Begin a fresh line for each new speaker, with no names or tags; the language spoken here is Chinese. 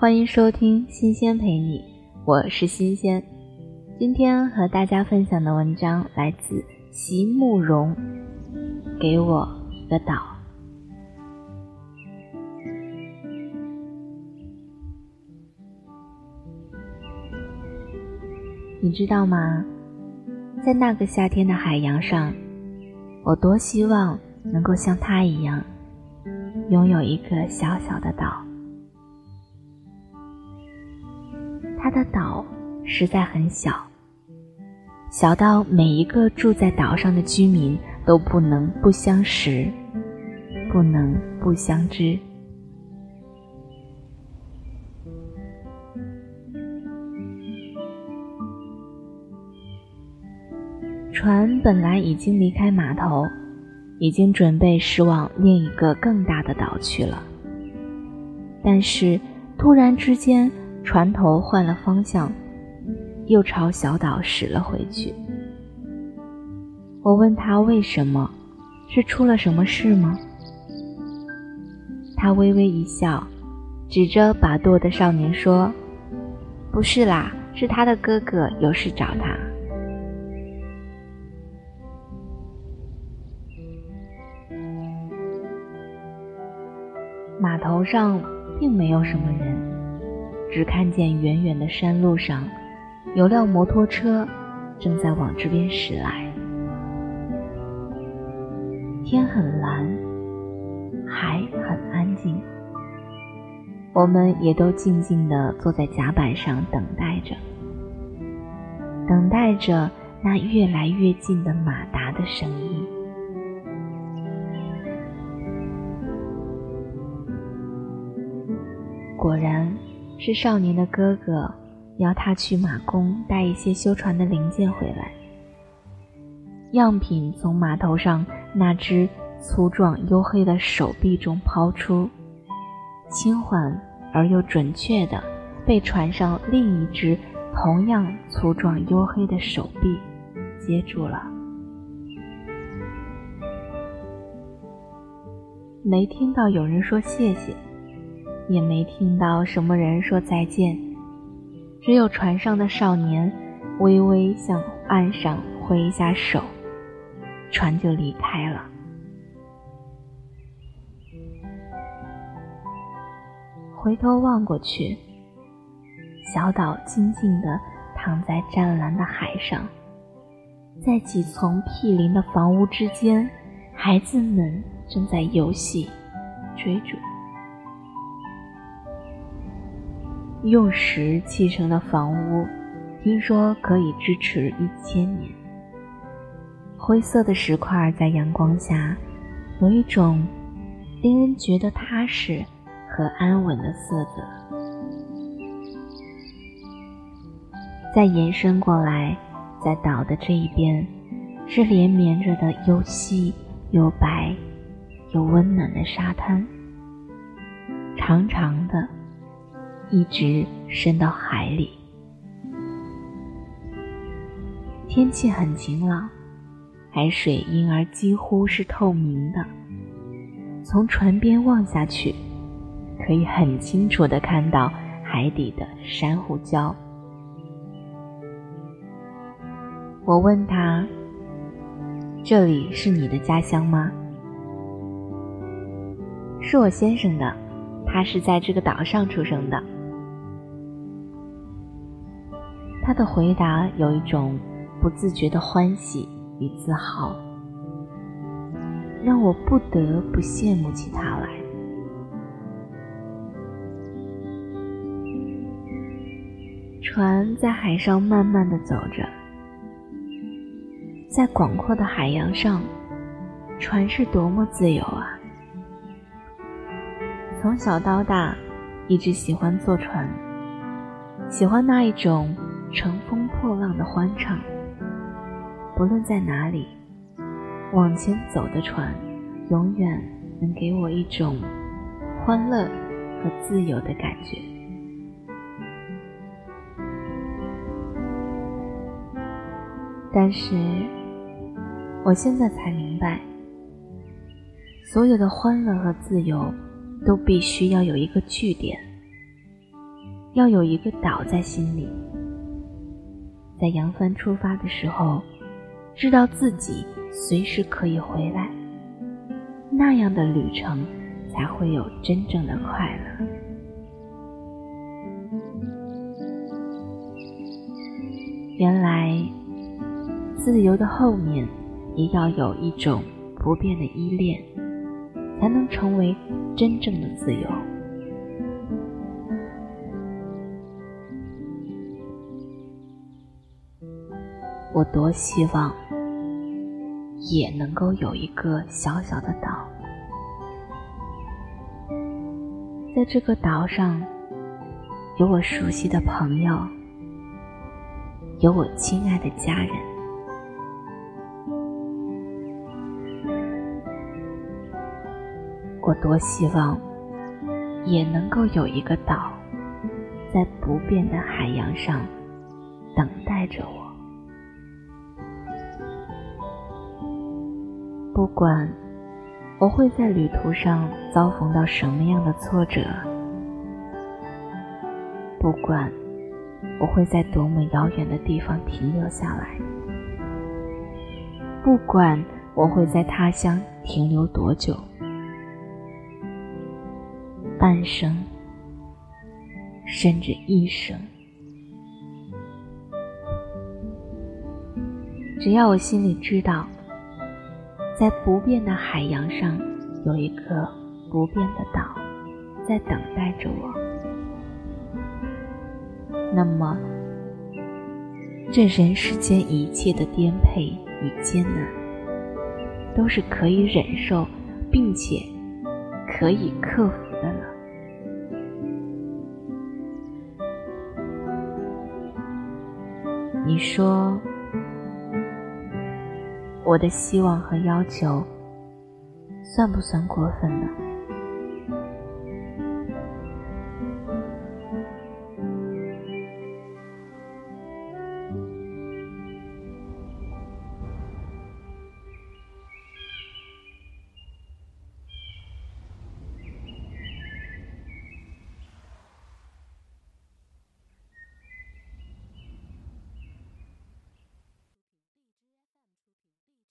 欢迎收听《新鲜陪你》，我是新鲜。今天和大家分享的文章来自席慕容，《给我一个岛》。你知道吗？在那个夏天的海洋上，我多希望能够像他一样，拥有一个小小的岛。他的岛实在很小，小到每一个住在岛上的居民都不能不相识，不能不相知。船本来已经离开码头，已经准备驶往另一个更大的岛去了，但是突然之间。船头换了方向，又朝小岛驶了回去。我问他为什么，是出了什么事吗？他微微一笑，指着把舵的少年说：“不是啦，是他的哥哥有事找他。”码头上并没有什么人。只看见远远的山路上，有辆摩托车正在往这边驶来。天很蓝，海很安静，我们也都静静地坐在甲板上等待着，等待着那越来越近的马达的声音。果然。是少年的哥哥要他去马工带一些修船的零件回来。样品从码头上那只粗壮黝黑的手臂中抛出，轻缓而又准确地被船上另一只同样粗壮黝黑的手臂接住了。没听到有人说谢谢。也没听到什么人说再见，只有船上的少年微微向岸上挥一下手，船就离开了。回头望过去，小岛静静地躺在湛蓝的海上，在几丛毗邻的房屋之间，孩子们正在游戏、追逐。用石砌成的房屋，听说可以支持一千年。灰色的石块在阳光下，有一种令人觉得踏实和安稳的色泽。再延伸过来，在岛的这一边，是连绵着的又细又白又温暖的沙滩，长长的。一直伸到海里。天气很晴朗，海水因而几乎是透明的。从船边望下去，可以很清楚的看到海底的珊瑚礁。我问他：“这里是你的家乡吗？”“是我先生的，他是在这个岛上出生的。”他的回答有一种不自觉的欢喜与自豪，让我不得不羡慕起他来。船在海上慢慢的走着，在广阔的海洋上，船是多么自由啊！从小到大，一直喜欢坐船，喜欢那一种。乘风破浪的欢畅，不论在哪里，往前走的船，永远能给我一种欢乐和自由的感觉。但是，我现在才明白，所有的欢乐和自由，都必须要有一个据点，要有一个岛在心里。在扬帆出发的时候，知道自己随时可以回来，那样的旅程才会有真正的快乐。原来。自由的后面，也要有一种不变的依恋，才能成为真正的自由。我多希望也能够有一个小小的岛，在这个岛上，有我熟悉的朋友，有我亲爱的家人。我多希望也能够有一个岛，在不变的海洋上等待着我。不管我会在旅途上遭逢到什么样的挫折，不管我会在多么遥远的地方停留下来，不管我会在他乡停留多久。半生，甚至一生，只要我心里知道，在不变的海洋上有一个不变的岛在等待着我，那么这人世间一切的颠沛与艰难，都是可以忍受，并且可以克服。的了。你说，我的希望和要求算不算过分呢？